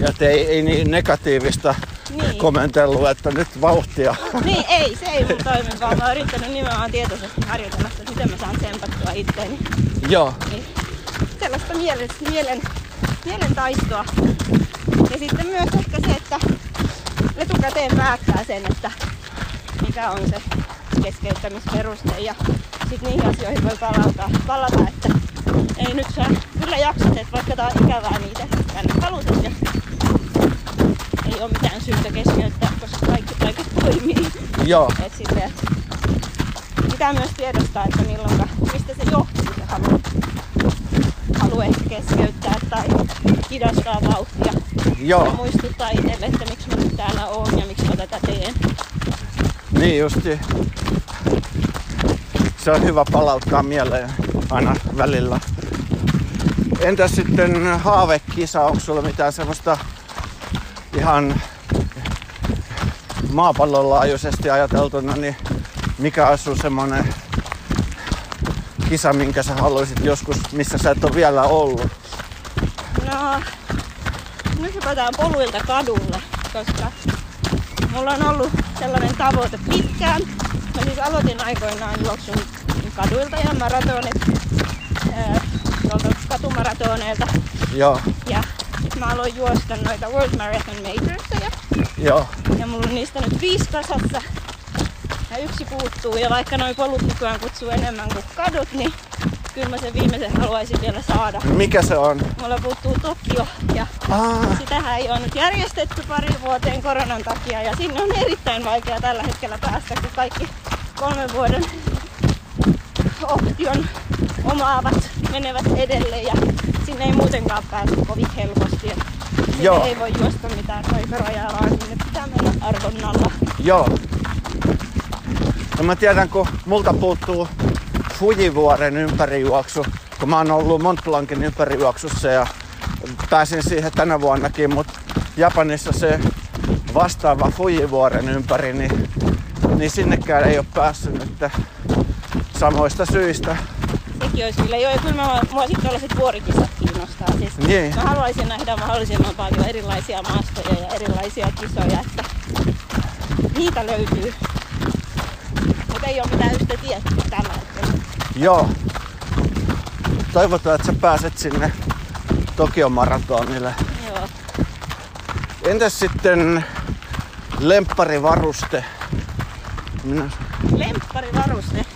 ja te ei, ei niin negatiivista Niin. komentelua, että nyt vauhtia. (laughs) Niin, ei, se ei mun toimi, vaan mä oon yrittänyt nimenomaan tietoisesti harjoitella sitä, miten mä saan tsempattua itteeni. joo, Niin sellaista mielen, mielen, mielen taistoa. Ja sitten myös ehkä se, että etukäteen päättää sen, että mikä on se keskeyttämisperuste. Ja sitten niihin asioihin voi palata, palata että ei nyt sä kyllä jaksat, että vaikka tää on ikävää niitä, tänne halusit ja ei ole mitään syytä keskeyttää, koska kaikki paikat toimii. joo, Et sitten, et pitää myös tiedostaa, että milloinka, mistä se johtuu se halu, halu ehkä keskeyttää tai hidastaa vauhtia. Ja joo, muistuttaa itselle, että miksi mä nyt täällä oon ja miksi mä tätä teen. niin justi. Se on hyvä palauttaa mieleen aina välillä. Entäs sitten haavekisa, onko sulla mitään semmoista ihan maapallon laajuisesti ajateltuna, niin mikä on sun semmonen kisa, minkä sä haluaisit joskus, missä sä et ole vielä ollut? Hypätään poluilta kadulle, koska mulla on ollut sellainen tavoite pitkään. Mä siis aloitin aikoinaan juoksun kaduilta ja maratonit ää, tuolta katumaratoneilta. Joo, Ja sit mä aloin juosta noita World Marathon Majorsia. joo, Ja mulla on niistä nyt viisi kasassa. Ja yksi puuttuu. Ja vaikka noi polut nykyään kutsuu enemmän kuin kadut, niin kyllä mä sen viimeisen haluaisin vielä saada. mikä se on? Mulla puuttuu Tokio ja Ah, sitähän ei ole nyt järjestetty pari vuoteen koronan takia ja sinne on erittäin vaikea tällä hetkellä päästä, kun kaikki kolmen vuoden option omaavat menevät edelleen ja sinne ei muutenkaan pääse kovin helposti. Sinne Joo. ei voi juosta mitään roikarajaa, vaan sinne pitää mennä arvonnalla. Joo. No mä tiedän, kun multa puuttuu Fujivuoren ympärijuoksu, kun mä oon ollut Mont Blancin ympärijuoksussa ja pääsin siihen tänä vuonnakin, mutta Japanissa se vastaava Fujivuoren ympäri, niin, niin sinnekään ei ole päässyt nyt samoista syistä. Sekin olisi kyllä. Joo, ja kyllä mä, mua sitten tällaiset vuorikisat kiinnostaa. Siis Niin. Mä haluaisin nähdä mahdollisimman paljon erilaisia maastoja ja erilaisia kisoja, että niitä löytyy. Mutta ei ole mitään yhtä tiettyä tällä. Joo. Toivotaan, että sä pääset sinne Tokion maratonille. Joo. Entäs sitten lempparivaruste? Minä, Lempparivaruste. niin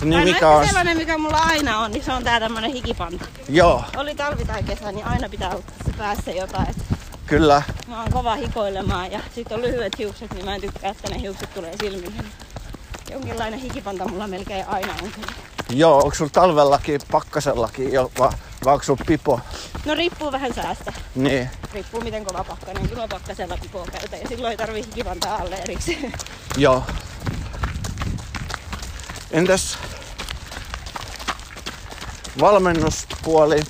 Tai no mikä on? sellainen, mikä mulla aina on, niin se on tää tämmönen hikipanta. Joo, Oli talvi tai kesä, niin aina pitää olla päässä jotain. Kyllä. mä oon kova hikoilemaan ja sit on lyhyet hiukset, niin mä en tykkää, että ne hiukset tulee silmille. Jonkinlainen hikipanta mulla melkein aina on kyllä. Joo, onko sulla talvellakin, pakkasellakin jo, vai, vai onko sulla pipo? No riippuu vähän säästä. Niin. Riippuu miten kova pakkanen. Kyllä mä pakkasella pipoa käytän ja silloin ei tarvii hikipantaa alle erikseen. Joo. Entäs valmennuspuoli?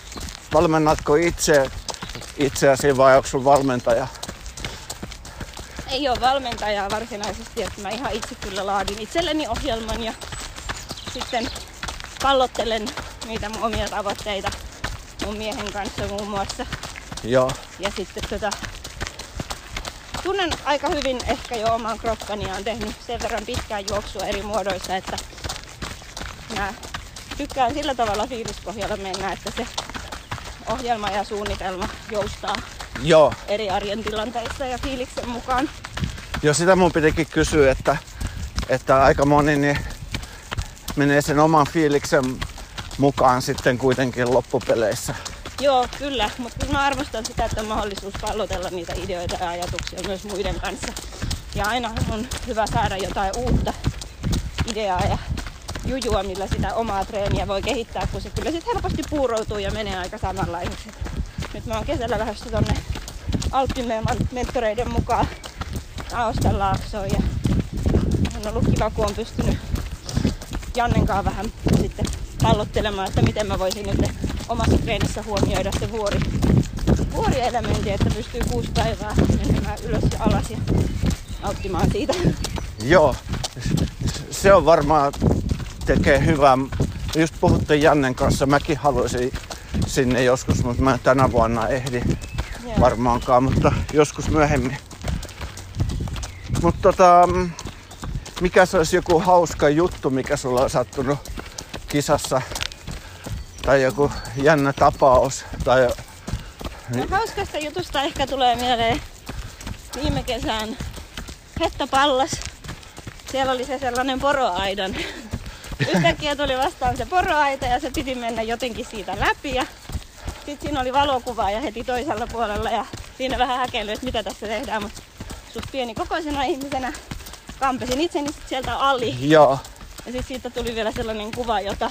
Valmennatko itse itseäsi vai onko sun valmentaja? Ei ole valmentajaa varsinaisesti, että mä ihan itse kyllä laadin itselleni ohjelman ja sitten pallottelen niitä mun omia tavoitteita mun miehen kanssa muun muassa. Joo. Ja sitten tota, tunnen aika hyvin ehkä jo oman kroppani ja on tehnyt sen verran pitkään juoksua eri muodoissa, että mä tykkään sillä tavalla fiilispohjalla mennä, että se ohjelma ja suunnitelma joustaa Joo. eri arjen tilanteissa ja fiiliksen mukaan. Jo sitä mun pitikin kysyä, että, että aika moni niin menee sen oman fiiliksen mukaan sitten kuitenkin loppupeleissä. Joo, kyllä, mutta kyllä mä arvostan sitä, että on mahdollisuus pallotella niitä ideoita ja ajatuksia myös muiden kanssa. Ja aina on hyvä saada jotain uutta ideaa ja jujua, millä sitä omaa treeniä voi kehittää, kun se kyllä sitten helposti puuroutuu ja menee aika samanlaiseksi. Nyt mä oon kesällä lähdössä tonne Alppimeeman mentoreiden mukaan Aostan laaksoon ja on ollut kiva, kun on pystynyt Jannenkaan vähän sitten pallottelemaan, että miten mä voisin nyt omassa treenissä huomioida se vuori, vuorielementti, että pystyy kuusi päivää menemään ylös ja alas ja nauttimaan siitä. Joo, se on varmaan tekee hyvää. Just puhutte Jannen kanssa, mäkin haluaisin sinne joskus, mutta mä tänä vuonna ehdi Joo. varmaankaan, mutta joskus myöhemmin. Mutta tota, mm, mikä se olisi joku hauska juttu, mikä sulla on sattunut kisassa? Tai joku jännä tapaus? Tai No, hauskasta jutusta ehkä tulee mieleen viime kesän Hettapallas. Siellä oli se sellainen poroaidan. Yhtäkkiä tuli vastaan se poroaita ja se piti mennä jotenkin siitä läpi. Ja sitten siinä oli valokuva ja heti toisella puolella ja siinä vähän häkelly, että mitä tässä tehdään. Mutta pieni kokoisena ihmisenä kampesin itseni sit sieltä ali. joo, Ja sitten siitä tuli vielä sellainen kuva, jota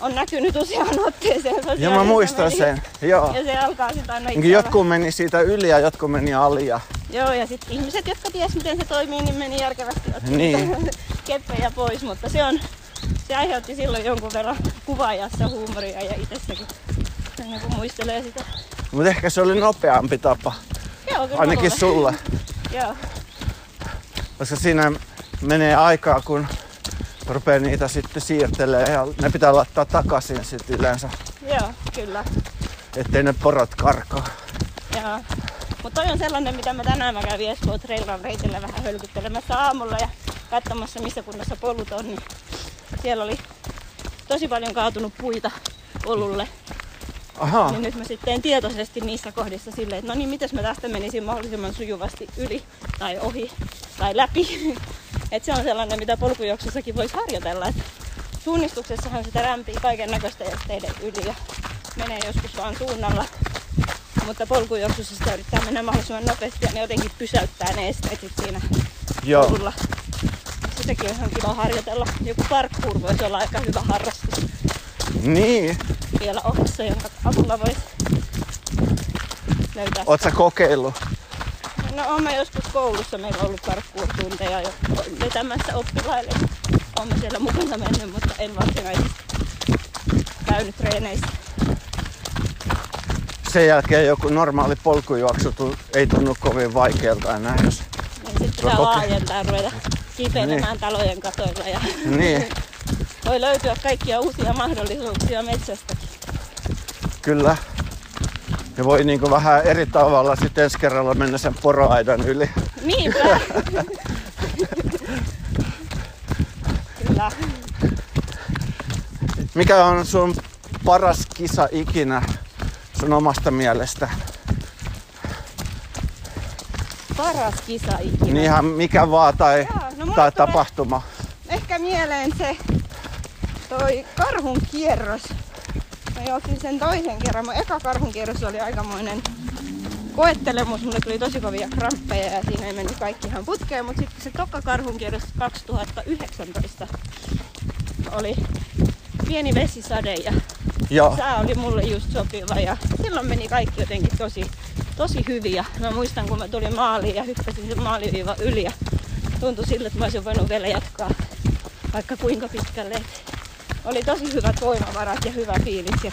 on näkynyt useaan otteeseen. ja mä muistan mediassa. sen. Joo. Ja se alkaa sitten aina Niin itseä jotkut meni siitä yli ja jotkut meni ali. Ja... Joo, ja sitten ihmiset, jotka ties miten se toimii, niin meni järkevästi otti Niin. (laughs) keppejä pois, mutta se on, se aiheutti silloin jonkun verran kuvaajassa huumoria ja itsessäkin, aina kun muistelee sitä. Mutta ehkä se oli nopeampi tapa, Joo, kyllä ainakin sulla. (laughs) Joo, Koska siinä menee aikaa, kun rupeaa niitä sitten siirtelee ja ne pitää laittaa takaisin sitten yleensä, joo, kyllä. ettei ne porot karkaa. Joo. Mutta toi on sellainen, mitä mä tänään mä kävin Espoon Trailrun reitillä vähän hölkyttelemässä aamulla ja katsomassa missä kunnossa polut on, niin siellä oli tosi paljon kaatunut puita polulle. Aha, Niin nyt mä sitten teen tietoisesti niissä kohdissa silleen, että no niin, mitäs mä tästä menisin mahdollisimman sujuvasti yli tai ohi tai läpi. (laughs) että se on sellainen, mitä polkujuoksussakin voisi harjoitella. Et suunnistuksessahan sitä rämpii kaiken näköistä esteiden yli ja menee joskus vaan suunnalla. Mutta polkujuoksussa sitä yrittää mennä mahdollisimman nopeasti ja ne jotenkin pysäyttää ne esteet siinä joo. polulla. Sitäkin on ihan kiva harjoitella. Joku parkour voisi olla aika hyvä harrastus Niin, vielä ohessa, jonka avulla voisi löytää. oot sä kokeillut? No oon mä joskus koulussa, meillä on ollut parkour-tunteja jo vetämässä oppilaille. Oon mä siellä mukana mennyt, mutta en varsinaisesti käynyt treeneissä. sen jälkeen joku normaali polkujuoksu ei tunnu kovin vaikealta enää, jos... Niin sitten pitää laajentaa, ruveta kipeilemään talojen katoilla ja Niin, (laughs) voi löytyä kaikkia uusia mahdollisuuksia metsästä. Kyllä. Ja voi niinku vähän eri tavalla sitten ensi kerralla mennä sen poroaidan yli. Niinpä. (laughs) Kyllä. Mikä on sun paras kisa ikinä sun omasta mielestä? Paras kisa ikinä. Niin ihan mikä vaan tai, Joo, no tai tapahtuma. Ehkä mieleen se toi karhun kierros. Mä juoksin sen toisen kerran. Mun eka karhun kierros oli aikamoinen koettelemus. Mulle tuli tosi kovia kramppeja ja siinä ei mennyt kaikki ihan putkeen. Mutta sitten se toka karhun kierros 2019 oli pieni vesisade ja Joo, sää oli mulle just sopiva ja silloin meni kaikki jotenkin tosi, tosi hyvin. Ja mä muistan, kun mä tulin maaliin ja hyppäsin sen maaliviivan yli ja tuntui siltä, että mä olisin voinut vielä jatkaa vaikka kuinka pitkälle. Oli tosi hyvät voimavarat ja hyvä fiilis ja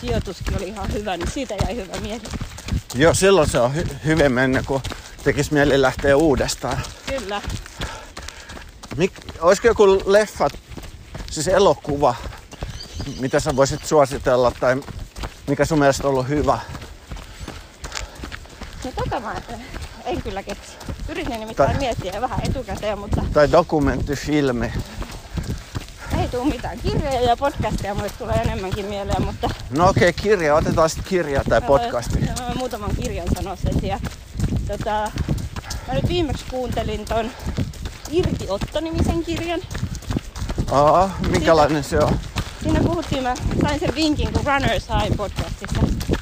sijoituskin oli ihan hyvä, niin siitä jäi hyvä mieli. joo silloin se on hy- hyvin mennyt, kun tekis mieli lähteä uudestaan. Kyllä. Mik, olisiko joku leffa, siis elokuva, mitä sä voisit suositella tai mikä sun mielestä on ollut hyvä? No tota mä en kyllä keksi. Yritin nimittäin Tai- miettiä vähän etukäteen, mutta Tai dokumenttifilmi? Ei tule mitään. Kirjoja ja podcasteja mulle tulee enemmänkin mieleen, mutta No okei, okay, kirja. Otetaan sitten kirja tai Mä podcasti. Mä voin muutaman kirjan sanoa sen sijaan. Tota, mä nyt viimeksi kuuntelin ton Irtiotto-nimisen kirjan. Aa, minkälainen se on? Siinä puhuttiin, mä sain sen vinkin, kun Runners High podcastissa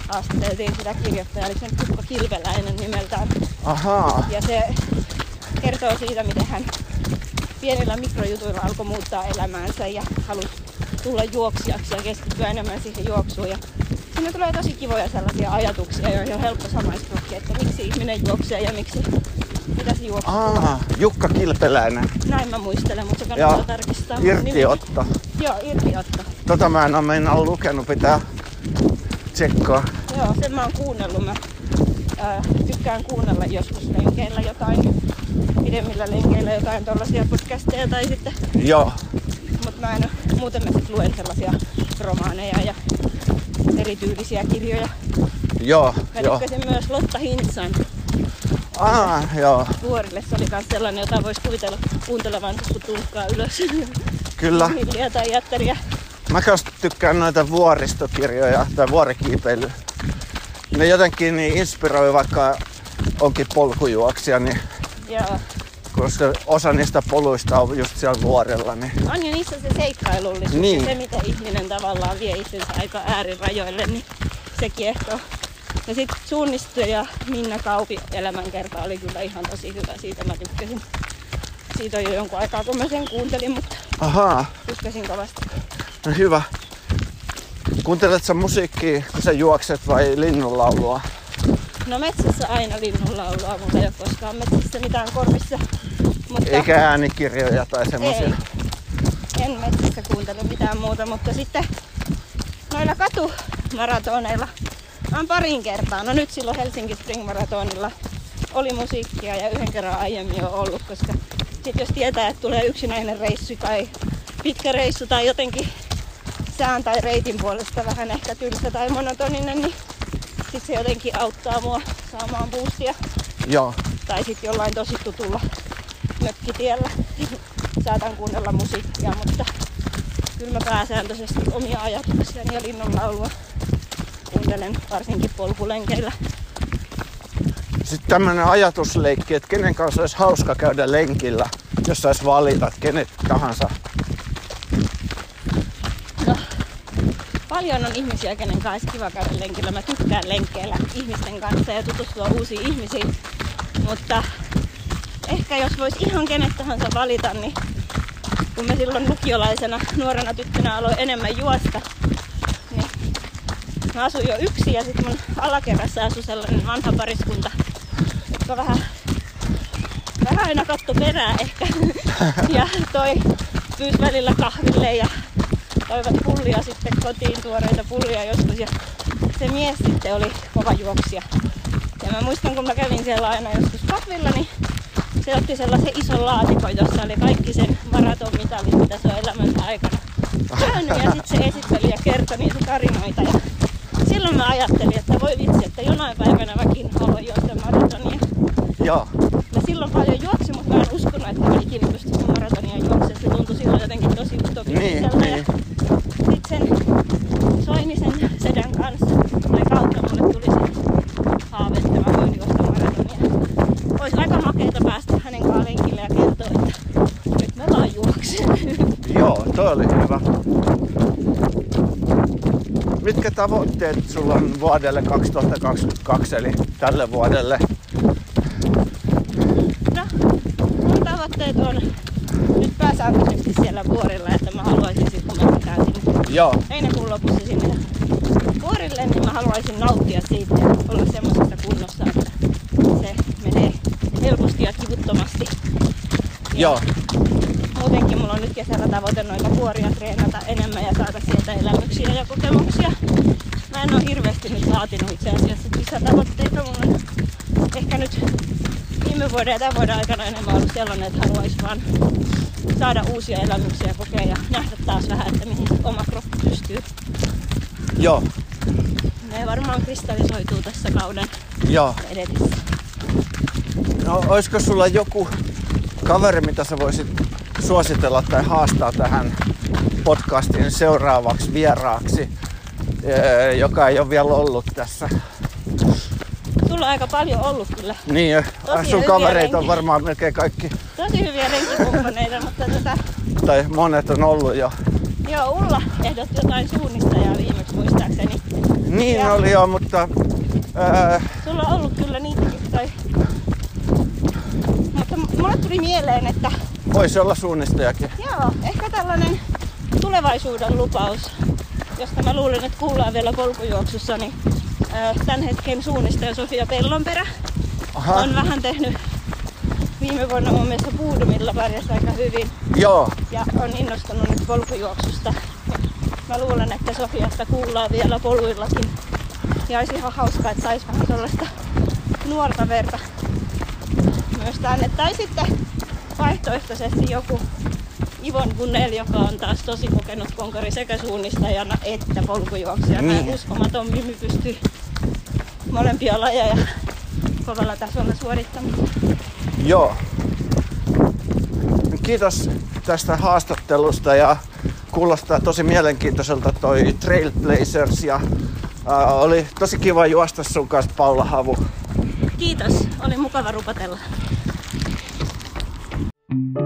haastateltiin sitä kirjoittajaa, eli sen Tukka Kilveläinen nimeltään. Ahaa, Ja se kertoo siitä, miten hän pienillä mikrojutuilla alkoi muuttaa elämäänsä ja halusi tulla juoksijaksi ja keskittyä enemmän siihen juoksuun. Ja siinä tulee tosi kivoja sellaisia ajatuksia, joihin on helppo samaistuakin, että miksi ihminen juoksee ja miksi, mitä se juoksuu. Aa, Jukka Kilpeläinen. Näin mä muistelen, mutta se kannattaa Ja tarkistaa. Irtiotto. Joo, irtiotto. Tota mä en meinaa lukenut, pitää tsekkaa. Joo, sen mä oon kuunnellut. Mä ää, tykkään kuunnella joskus lenkeillä jotain, pidemmillä lenkeillä jotain tollasia podcasteja tai sitten Joo, Mutta mä en, muuten mä sit luen sellaisia romaaneja ja erityylisiä kirjoja. joo, Mä joo. tykkäsin myös Lotta Hintsan Aa, joo, vuorille. Se oli myös sellainen, jota voisi kuvitella kuuntelevan, kun tulkkaa ylös. kyllä. Hilliä tai jättäriä. Mä kanssa tykkään noita vuoristokirjoja tai vuorikiipeily. Ne jotenkin niin inspiroi, vaikka onkin polkujuoksija, niin Joo. Koska osa niistä poluista on just siellä vuorella, niin On jo niissä se seikkailullisuus Niin. ja se, miten ihminen tavallaan vie itsensä aika äärirajoille, niin se kiehtoo. Ja sitten suunnistaja Minna Kaupi elämänkerta oli kyllä ihan tosi hyvä. Siitä mä tykkäsin. Siitä on jo jonkun aikaa, kun mä sen kuuntelin, mutta ahaa, tykkäsin kovasti. no hyvä. Kuuntelet sä musiikkia, kun sä juokset vai linnunlaulua? No metsässä aina linnunlaulua, mulla ei ole koskaan metsässä mitään korvissa. Mutta Eikä äänikirjoja tai ei, semmosia? en metsässä kuuntele mitään muuta, mutta sitten noilla katumaratoneilla oon parin kertaa, no nyt silloin Helsinki Spring Marathonilla oli musiikkia ja yhden kerran aiemmin on ollut, koska sit jos tietää, että tulee yksinäinen reissu tai pitkä reissu tai jotenkin sään tai reitin puolesta vähän ehkä tylsä tai monotoninen, niin sit se jotenkin auttaa mua saamaan boostia. Joo, Tai sitten jollain tosi tutulla mökkitiellä saatan kuunnella musiikkia, mutta kyllä mä pääsääntöisesti omia ajatuksiani ja linnunlaulua kuuntelen varsinkin polkulenkeillä. Sitten tämmönen ajatusleikki, että kenen kanssa olisi hauska käydä lenkillä, jos sais valita kenet tahansa. No, paljon on ihmisiä, kenen kanssa kiva käydä lenkillä. Mä tykkään lenkkeillä ihmisten kanssa ja tutustua uusiin ihmisiin. Mutta ehkä jos vois ihan kenet tahansa valita, niin kun mä silloin lukiolaisena nuorena tyttönä aloin enemmän juosta, niin mä asuin jo yksin ja sitten mun alakerrassa asui sellainen vanha pariskunta, jotka vähän, vähän aina katto perää ehkä. (laughs) ja toi pyysi välillä kahville ja toivat pullia sitten kotiin, tuoreita pullia joskus. Ja se mies sitten oli kova juoksija. Ja mä muistan, kun mä kävin siellä aina joskus kahvilla, niin se otti sellaisen ison laatikon, jossa oli kaikki sen maratonmitalit, mitä se on elämänsä aikana käynyt. Ja sitten se esitteli ja kertoi niitä tarinoita. Ja silloin mä ajattelin, että voi vitsi, että jonain päivänä mäkin haluan juosta maratonia. Joo. Mä silloin paljon juoksin, mutta mä en uskonut, että mä ikinä pystyisin maratonia juoksemaan. Se tuntui silloin jotenkin tosi utopistiselta. Niin, niin sen Soinisen sedän kanssa tai kautta mulle tuli se haave, että mä voin juosta maratonia. Olisi aika makeeta päästä hänen kanssaan lenkille ja kertoa, että nyt mä vaan juoksen. Joo, toi oli hyvä. Mitkä tavoitteet sulla on vuodelle 2022, eli tälle vuodelle? No, mun tavoitteet on nyt pääsääntöisesti siellä vuorilla, että mä haluaisin sitten, kun mä sinne Joo, heinäkuun lopussa sinne vuorille, niin mä haluaisin nauttia siitä ja olla semmoisessa kunnossa, että se menee helposti ja kivuttomasti. Ja joo, Muutenkin mulla on nyt kesällä tavoite noita vuoria treenata enemmän ja saada sieltä elämyksiä ja kokemuksia. Mä en oo hirveästi nyt vaatinut itse asiassa lisätavoitteita. Mulla on ehkä nyt viime vuoden ja tämän vuoden aikana enemmän ollut sellainen, että haluais vaan saada uusia elämyksiä kokea ja nähdä taas vähän, että mihin oma kroppa pystyy. joo, Ne varmaan kristallisoituu tässä kauden joo. edetessä. No, olisiko sulla joku kaveri, mitä sä voisit suositella tai haastaa tähän podcastin seuraavaksi vieraaksi, joka ei ole vielä ollut tässä? Sulla on aika paljon ollut kyllä Niin, Tosi sun hyviä kavereita on varmaan melkein kaikki, tosi hyviä renkikumppaneita, mutta tota, tai monet on ollut jo. Joo, Ulla ehdotti jotain suunnistajaa viimeksi muistaakseni. Niin Ja- oli jo, mutta ää, Sulla on ollut kyllä niitäkin toi. Mutta mulle tuli mieleen, että voisi olla suunnistajakin. joo, ehkä tällainen tulevaisuuden lupaus, josta mä luulen, että kuullaan vielä polkujuoksussa, niin tämän hetken suunnistaja Sofia Pellonperä Aha, on vähän tehnyt viime vuonna mun mielestä Puudumilla pärjäsi aika hyvin joo, ja on innostunut nyt polkujuoksusta. Mä luulen, että Sofiasta kuullaan vielä poluillakin. Ja olisi ihan hauskaa, että saisi vähän sellaista nuorta verta myös tänne. Tai sitten vaihtoehtoisesti joku Ivon Gunnel, joka on taas tosi kokenut konkari sekä suunnistajana että polkujuoksijana. Niin. Uskomaton Mimi pystyy molempia lajeja kovalla tasolla suorittamaan. joo. Kiitos tästä haastattelusta ja kuulostaa tosi mielenkiintoiselta toi Trailblazers ja ää, oli tosi kiva juosta sun kanssa Paula Havu. Kiitos, oli mukava rupatella. Thank you.